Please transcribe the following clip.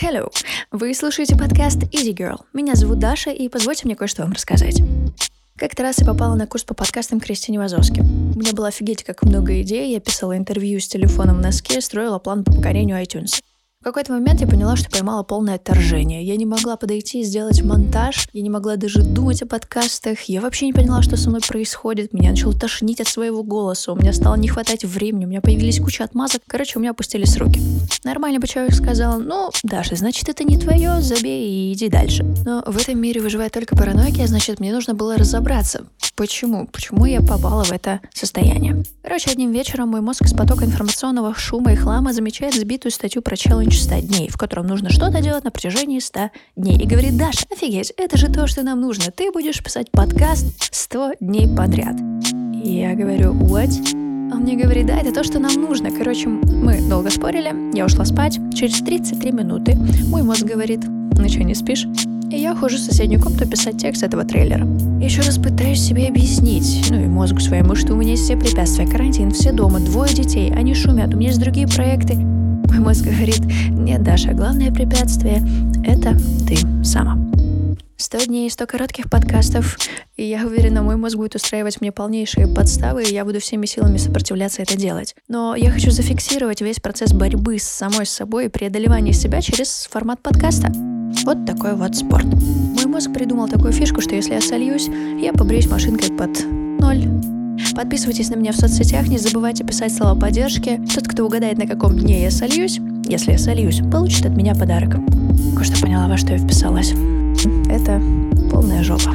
Hello! Вы слушаете подкаст Easy Girl. Меня зовут Даша, и позвольте мне кое-что вам рассказать. Как-то раз я попала на курс по подкастам Кристине Вазовски. У меня было офигеть как много идей, я писала интервью с телефоном в носке, строила план по покорению iTunes. В какой-то момент я поняла, что поймала полное отторжение. Я не могла подойти и сделать монтаж, я не могла даже думать о подкастах, я вообще не поняла, что со мной происходит. Меня начало тошнить от своего голоса, у меня стало не хватать времени, у меня появились куча отмазок. Короче, у меня опустились руки. Нормальный бы человек сказал, ну, Даша, значит, это не твое, забей и иди дальше. Но в этом мире выживает только паранойки, а значит, мне нужно было разобраться, почему, почему я попала в это состояние. Короче, одним вечером мой мозг из потока информационного шума и хлама замечает сбитую статью про челлендж 100 дней, в котором нужно что-то делать на протяжении 100 дней. И говорит, Даша, офигеть, это же то, что нам нужно. Ты будешь писать подкаст 100 дней подряд. И я говорю, what? Он мне говорит, да, это то, что нам нужно. Короче, мы долго спорили, я ушла спать. Через 33 минуты мой мозг говорит, ну что, не спишь? И я ухожу в соседнюю комнату писать текст этого трейлера. Еще раз пытаюсь себе объяснить, ну и мозгу своему, что у меня есть все препятствия, карантин, все дома, двое детей, они шумят, у меня есть другие проекты. Мой мозг говорит, нет, Даша, главное препятствие — это ты сама. Сто дней, сто коротких подкастов, и я уверена, мой мозг будет устраивать мне полнейшие подставы, и я буду всеми силами сопротивляться это делать. Но я хочу зафиксировать весь процесс борьбы с самой собой и преодолевания себя через формат подкаста. Вот такой вот спорт. Мой мозг придумал такую фишку, что если я сольюсь, я побреюсь машинкой под ноль. Подписывайтесь на меня в соцсетях, не забывайте писать слова поддержки. Тот, кто угадает, на каком дне я сольюсь, если я сольюсь, получит от меня подарок. Кое-что поняла, во что я вписалась. Это полная жопа.